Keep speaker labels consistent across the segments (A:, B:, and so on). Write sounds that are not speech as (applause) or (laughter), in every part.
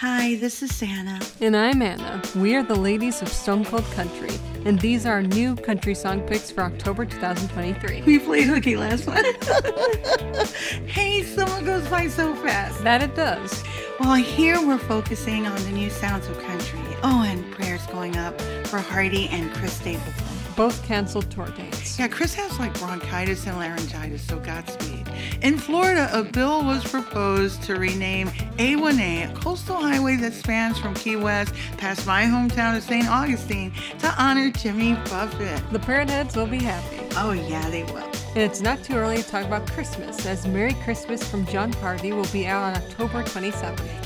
A: Hi, this is Sana.
B: And I'm Anna. We are the ladies of Stone Cold Country, and these are our new country song picks for October 2023.
A: We played hooky last one. (laughs) hey, summer goes by so fast.
B: That it does.
A: Well, here we're focusing on the new sounds of country. Oh, and prayers going up for Hardy and Chris Stapleton.
B: Both canceled mm. tour dates.
A: Yeah, Chris has like bronchitis and laryngitis, so Godspeed. In Florida, a bill was proposed to rename A1A, a coastal highway that spans from Key West past my hometown of St. Augustine, to honor Jimmy Buffett.
B: The Parrot Heads will be happy.
A: Oh, yeah, they will.
B: And it's not too early to talk about Christmas, as Merry Christmas from John Harvey will be out on October 27th.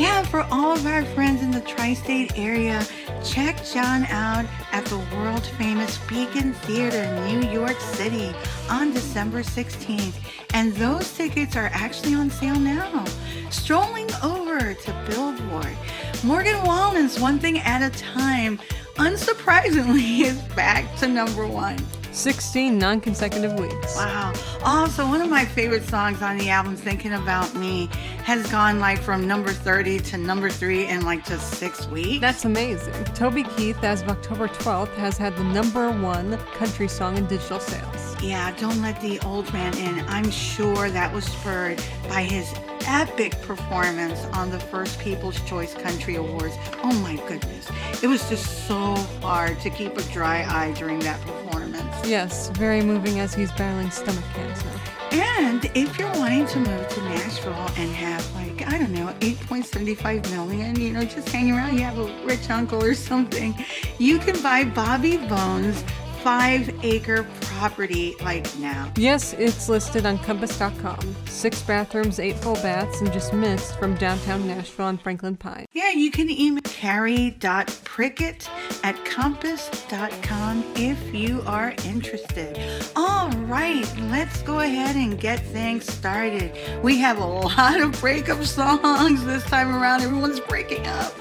A: Yeah, for all of our friends in the tri state area, check John out at the world famous Beacon Theater in New York City on December 16th. And those tickets are actually on sale now. Strolling over to Billboard, Morgan Wallen's One Thing at a Time, unsurprisingly, (laughs) is back to number one.
B: 16 non consecutive weeks.
A: Wow. Also, one of my favorite songs on the album, Thinking About Me, has gone like from number 30 to number three in like just six weeks.
B: That's amazing. Toby Keith, as of October 12th, has had the number one country song in digital sales.
A: Yeah, Don't Let the Old Man In. I'm sure that was spurred by his epic performance on the first People's Choice Country Awards. Oh my goodness. It was just so hard to keep a dry eye during that performance.
B: Yes, very moving as he's battling stomach cancer.
A: And if you're wanting to move to Nashville and have like, I don't know, 8.75 million, you know, just hang around, you have a rich uncle or something, you can buy Bobby Bones five acre property like now.
B: Yes, it's listed on compass.com. Six bathrooms, eight full baths, and just missed from downtown Nashville on Franklin Pike.
A: Yeah, you can email carrie.prickett at compass.com if you are interested. All right, let's go ahead and get things started. We have a lot of breakup songs this time around. Everyone's breaking up.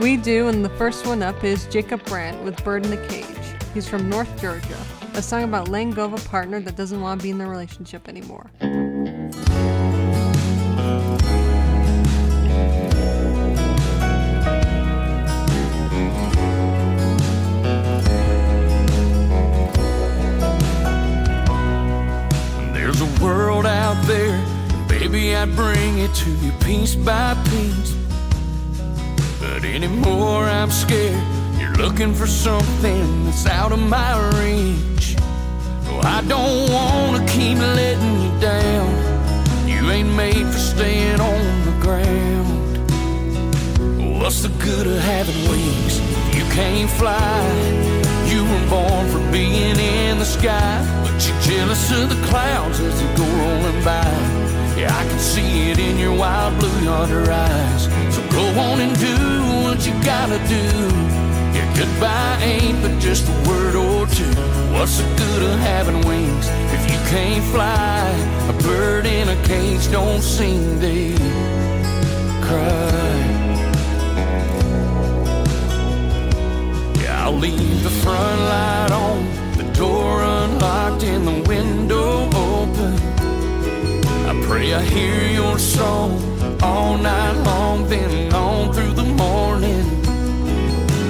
B: We do, and the first one up is Jacob Bryant with Bird in the Cage. He's from North Georgia, a song about letting go of a partner that doesn't want to be in the relationship anymore.
C: There's a world out there, and baby, I'd bring it to you piece by piece. But anymore, I'm scared looking for something that's out of my reach. Oh, I don't wanna keep letting you down. You ain't made for staying on the ground. What's the good of having wings if you can't fly? You were born for being in the sky, but you're jealous of the clouds as they go rolling by. Yeah, I can see it in your wild blue yonder eyes. So go on and do what you gotta do. Goodbye ain't but just a word or two. What's the good of having wings if you can't fly? A bird in a cage don't sing, they cry. Yeah, I'll leave the front light on, the door unlocked, and the window open. I pray I hear your song all night long, then on through.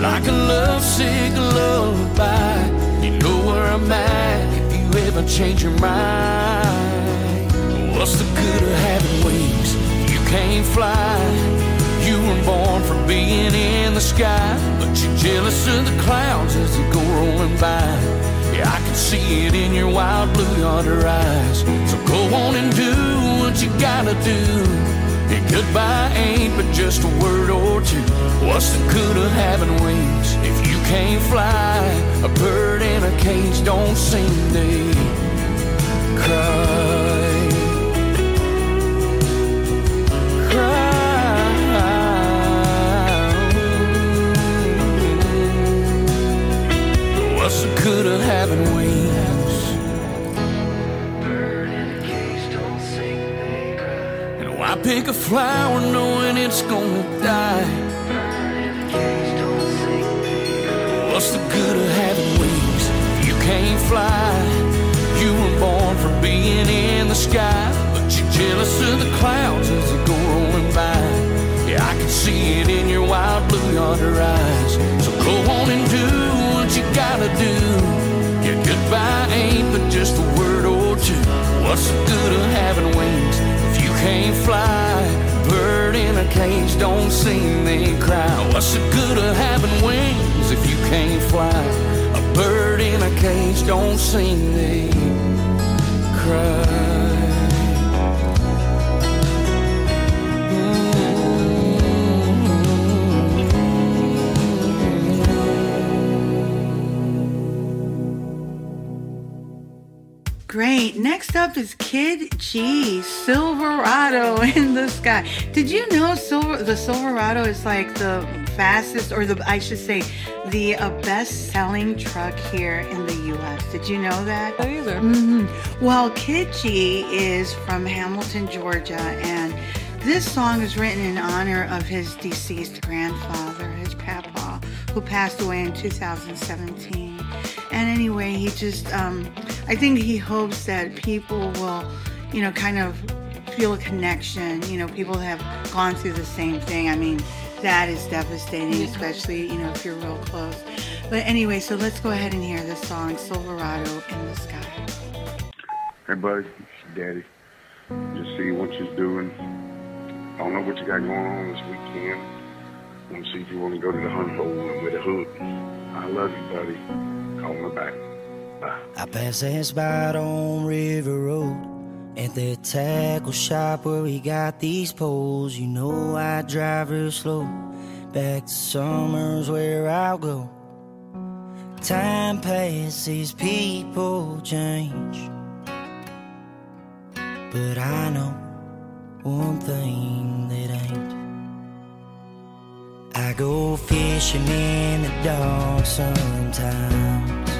C: Like a lovesick lullaby, you know where I'm at if you ever change your mind. What's the good of having wings? You can't fly. You were born for being in the sky, but you're jealous of the clouds as they go rolling by. Yeah, I can see it in your wild blue yonder eyes. So go on and do what you gotta do. Yeah, goodbye ain't but just a word or two. What's the good of having wings if you can't fly? A bird in a cage don't sing, they cry. Cry. What's the good of having wings? Pick a flower knowing it's gonna die? What's the good of having wings if you can't fly? You were born for being in the sky, but you're jealous of the clouds as they go rolling by. Yeah, I can see it in your wild blue yonder eyes. So go on and do what you gotta do. Yeah, goodbye ain't but just a word or two. What's the good of having can't fly? Bird in a cage don't sing, they cry. What's the good of having wings if you can't fly? A bird in a cage don't sing, they cry.
A: Great. Next up is Kidd G, Silverado (laughs) in the sky. Did you know Silver the Silverado is like the fastest, or the I should say, the uh, best-selling truck here in the U.S. Did you know that?
B: Not either.
A: Mm-hmm. Well, Kidd G is from Hamilton, Georgia, and this song is written in honor of his deceased grandfather, his papa, who passed away in 2017. And anyway, he just, um, I think he hopes that people will, you know, kind of feel a connection. You know, people have gone through the same thing. I mean, that is devastating, especially, you know, if you're real close. But anyway, so let's go ahead and hear this song, Silverado in the Sky.
D: Hey, buddy, it's Daddy. Just see what you're doing. I don't know what you got going on this weekend. I want to see if you want to go to the hunt hole with a hook. I love you, buddy. Call me back. Bye.
E: I pass that spot on River Road at the tackle shop where we got these poles. You know I drive real slow. Back to summers where I'll go. Time passes, people change. But I know one thing that ain't. I go fishing in the dark sometimes.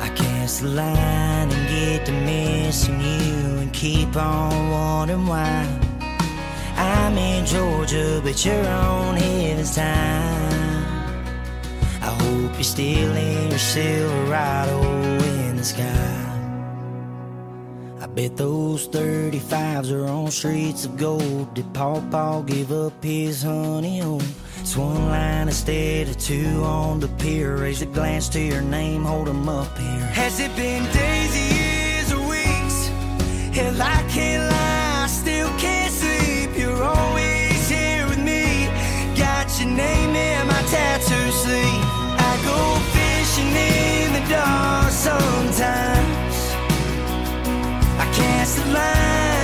E: I cast the line and get to missing you and keep on wondering why. I'm in Georgia, but you're on heaven's time. I hope you're still in your Silverado in the sky. Bet those 35s are on streets of gold. Did Paw Paw give up his honey home? It's one line instead of two on the pier. Raise a glance to your name, hold 'em up here. Has it been days, years, or weeks? Hell, I can't lie, I still can't sleep. You're always here with me. Got your name in my tattoo sleeve. I go fishing in the dark sometimes. I cast the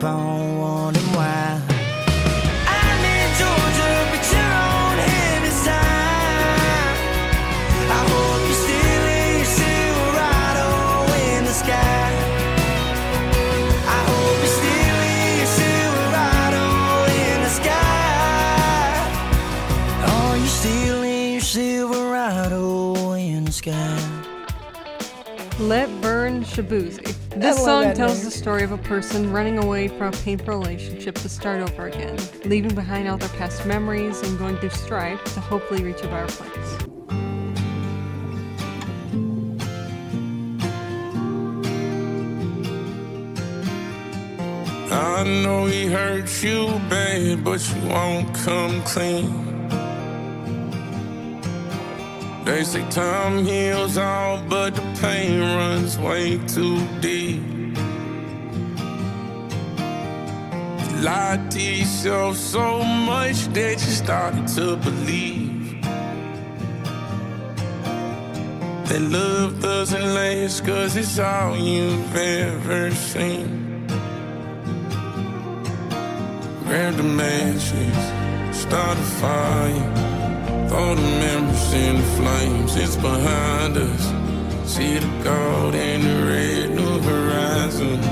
E: keep in Georgia, but you're on. I hope you're still in Silverado in the sky. I hope you're still in Silverado in the sky. Are you still in Silverado in the sky?
B: Let Burn Shaboozey. This song tells
F: name.
B: the story of a person running away from a painful relationship to start over again, leaving behind all their past memories and going through strife to hopefully reach a better place.
G: I know he hurt you, babe, but you won't come clean. They say time heals all, but the pain runs way too deep. You lied to yourself so much that you started to believe that love doesn't last, cause it's all you've ever seen. Grab the matches, start a fire. All the memories in the flames, it's behind us. See the gold in the red new horizons.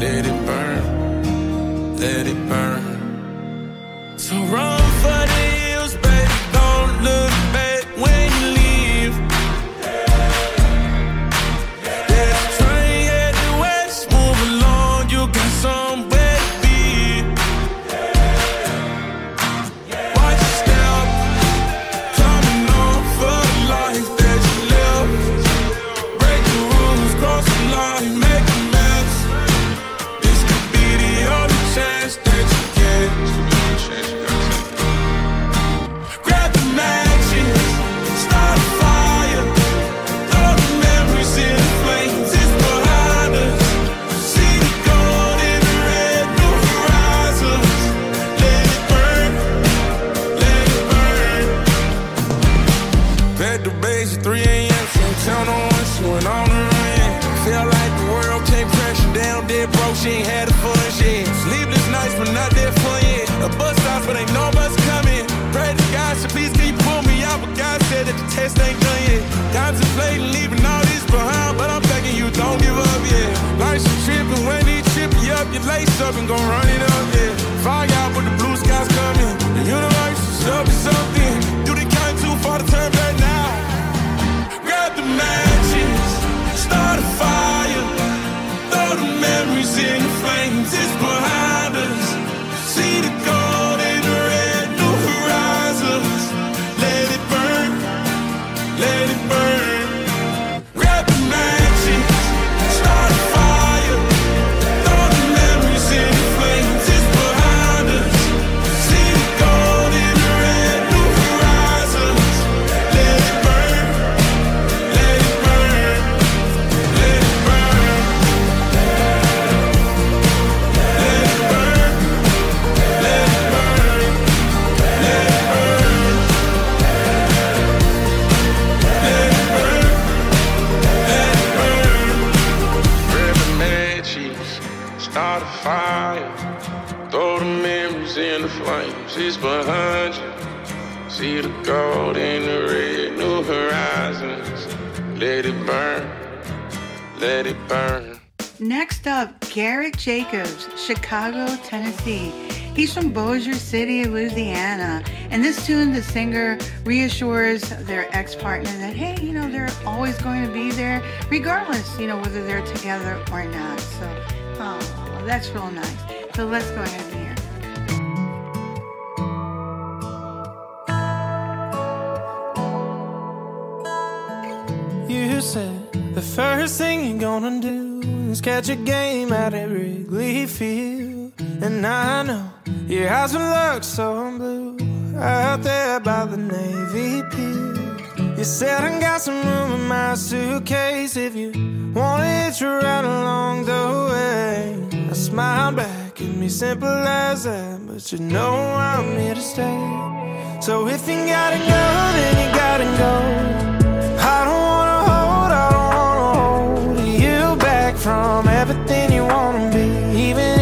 G: Let it burn, let it burn. So run for the hills, baby. Don't look back when. up and go run it up. See the gold in the red, new horizons. Let it burn, let it burn.
A: Next up, Garrett Jacobs, Chicago, Tennessee. He's from Bossier City, Louisiana. And this tune, the singer reassures their ex partner that, hey, you know, they're always going to be there, regardless, you know, whether they're together or not. So, oh, that's real nice. So let's go ahead
H: said the first thing you're gonna do is catch a game at Wrigley Field. And I know your eyes will look so blue out there by the Navy Pier. You said I got some room in my suitcase if you wanted to ride along the way. I smiled back, it be simple as that, but you know I'm here to stay. So if you gotta go, then you gotta go. from everything you wanna be, even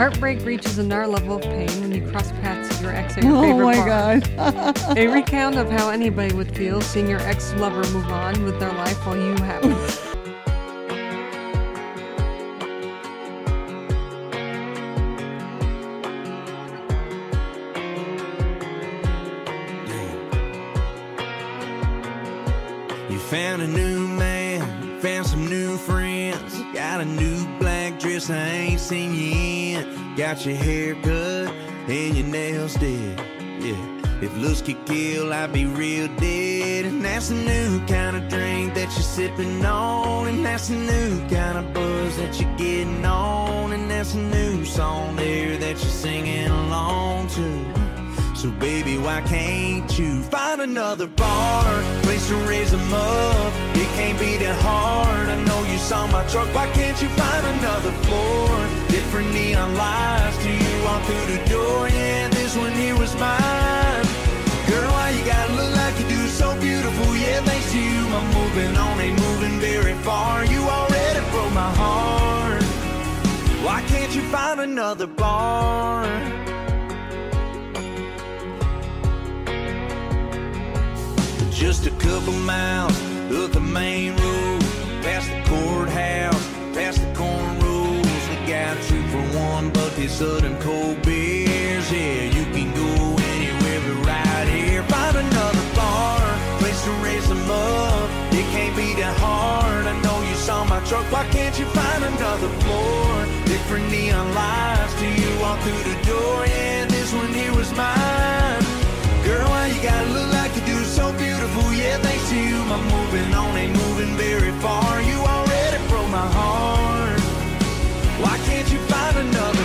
B: Heartbreak reaches another level of pain when you cross paths with your ex at your
A: Oh
B: favorite
A: my
B: bar.
A: god. (laughs) (laughs)
B: A recount of how anybody would feel seeing your ex lover move on with their life while you haven't.
I: You found a new man, found some new friends. Got a new dress I ain't seen you in. Got your hair cut and your nails did. Yeah. If looks could kill, I'd be real dead. And that's a new kind of drink that you're sipping on. And that's a new kind of buzz that you're getting on. And that's a new song there that you're singing along to. So baby, why can't you find another bar, place to raise them up? It can't be that hard. I know you saw my truck. Why can't you find another floor? Different neon lights till you walk through the door. Yeah, this one here was mine. Girl, why you gotta look like you do? So beautiful. Yeah, thanks to you, I'm moving on, ain't moving very far. You already broke my heart. Why can't you find another bar? Just a couple miles up the main road, past the courthouse, past the cornrows. We got two for one buckets of them cold beers. Yeah, you can go anywhere but right here. Find another bar, place to raise them up. It can't be that hard. I know you saw my truck. Why can't you find another floor? Different neon lights till you walk through the door. Yeah, this one here was mine. Girl, why you gotta look thanks to you. I'm moving on, ain't moving very far. You already broke my heart. Why can't you find another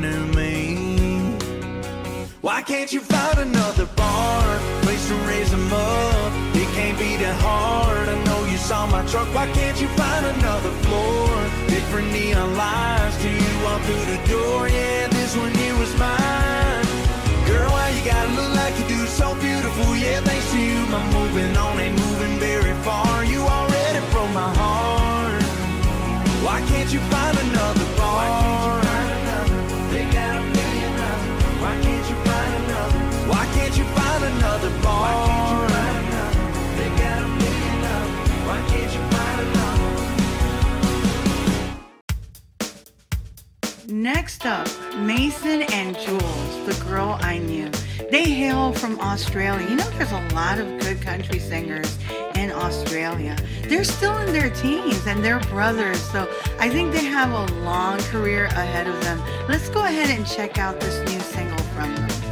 I: me. Why can't you find another bar, place to raise them up? It can't be that hard. I know you saw my truck. Why can't you find another floor? Different neon lights till you walk through the door. Yeah, this one here was mine. Girl, why you gotta look like you do? So beautiful, yeah, thanks to you. I'm moving on, ain't moving very far. You already broke my heart. Why can't you
A: Next up, Mason and Julez, the girl I knew. They hail from Australia. You know, there's a lot of good country singers in Australia. They're still in their teens and they're brothers, so I think they have a long career ahead of them. Let's go ahead and check out this new single from them.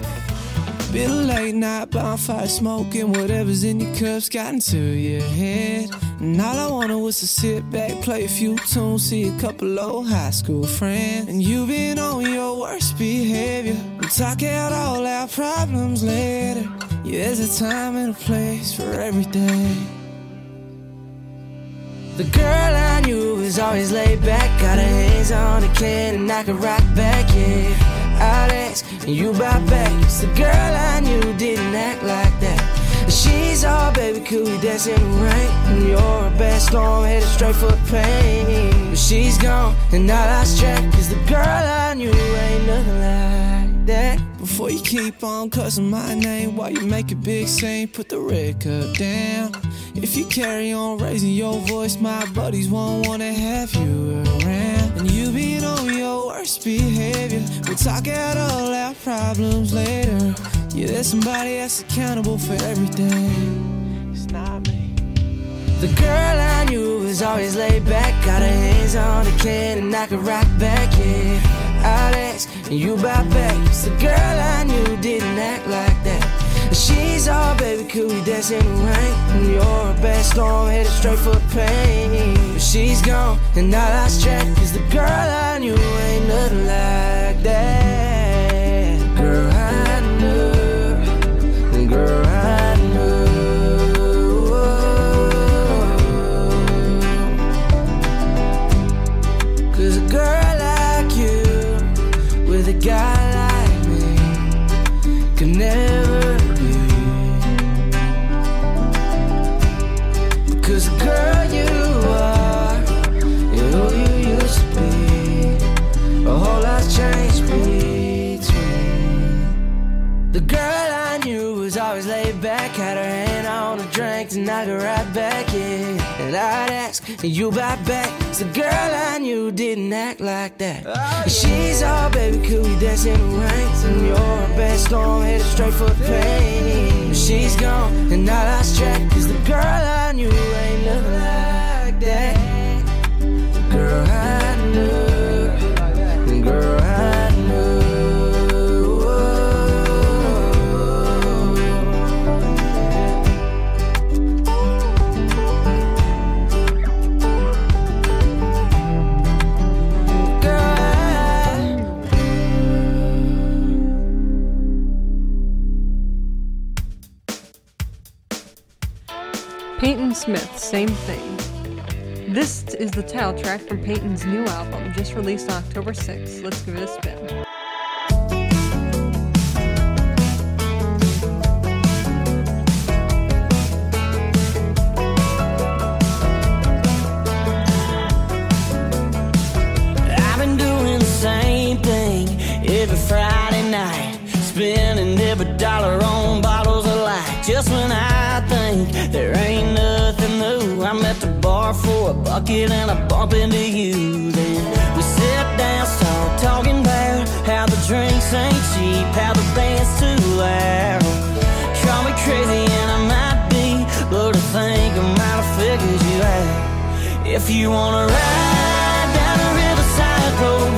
J: Been a late night bonfire smoking, whatever's in your cups got into your head. And all I wanted was to sit back, play a few tunes, see a couple old high school friends. And you've been on your worst behavior. We'll talk out all our problems later. Yeah, there's a time and a place for everything. The girl I knew was always laid back, got her hands on the can and I could rock back, yeah. I'd ask, and you bout back. It's the girl I knew didn't act like that. She's all baby, could we the rain? And you're a bad storm, headed straight for pain. But she's gone, and I lost track, cause the girl I knew ain't nothing like that. Before you keep on cussing my name while you make a big scene, put the red cup down. If you carry on raising your voice, my buddies won't wanna have you around. Your worst behavior. We'll talk out all our problems later. Yeah, there's somebody that's accountable for everything. It's not me. The girl I knew was always laid back, got her hands on the can and I could rock back, yeah. I'd ask, and you bout back. It's the girl I knew didn't act like that.
K: She's all baby, could we dance in the rain? You're a bad storm, headed straight for pain. But she's gone, and I lost track. Cause the girl I knew ain't nothing like that. Girl, I knew. Girl, the drink to knock her right back, yeah. And I'd ask, and you back back. The girl I knew didn't act like that. Oh, and she's all, baby, could we dance in the rain? And a bad storm, headed straight for the pain. She's gone, and I lost track, cause the girl I knew ain't nothing like that. The girl, I knew.
B: Smith, same thing. This is the title track from Payton's new album, just released on October 6th. Let's give it a spin.
K: I've been doing the same thing every Friday a bucket and I bump into you. Then we sit down, start talking about how the drinks ain't cheap, how the band's too loud. Call me crazy and I might be, but I think I might have figured you out. If you wanna ride down the riverside road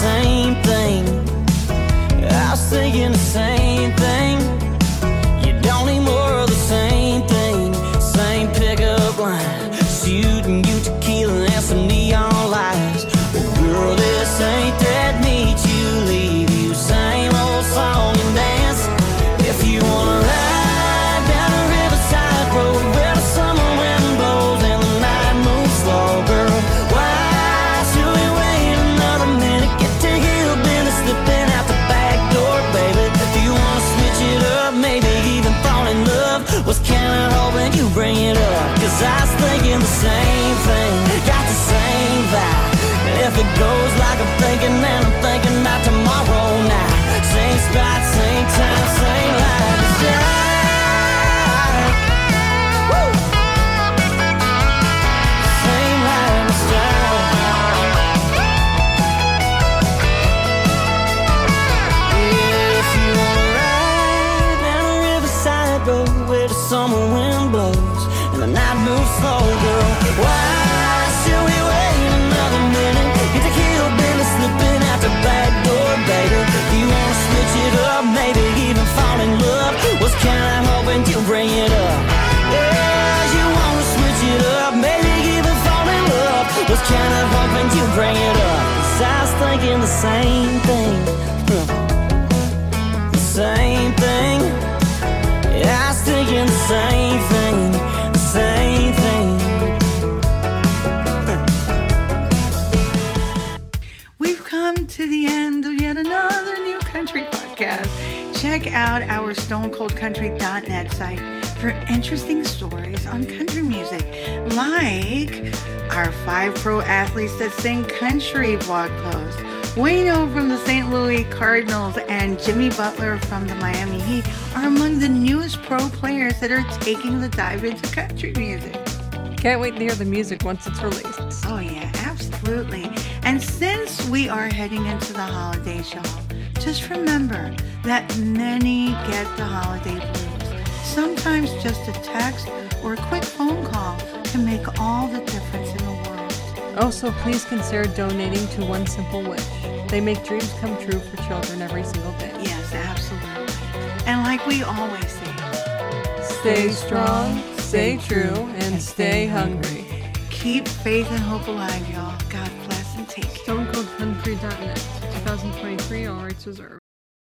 K: same thing. I was thinking the same night
A: Check out our stonecoldcountry.net site for interesting stories on country music, like our five pro athletes that sing country blog post. Waino from the St. Louis Cardinals and Jimmy Butler from the Miami Heat are among the newest pro players that are taking the dive into country music.
B: Can't wait to hear the music once it's released.
A: Oh, yeah, absolutely. And since we are heading into the holiday, y'all, Just remember that many get the holiday blues. Sometimes just a text or a quick phone call can make all the difference in the world.
B: Also, please consider donating to One Simple Wish. They make dreams come true for children every single day.
A: Yes, absolutely. And like we always say,
B: Stay strong, stay true, and stay hungry.
A: keep faith and hope alive, y'all. God bless and take care.
B: StoneColdCountry.net, 2023, all rights reserved.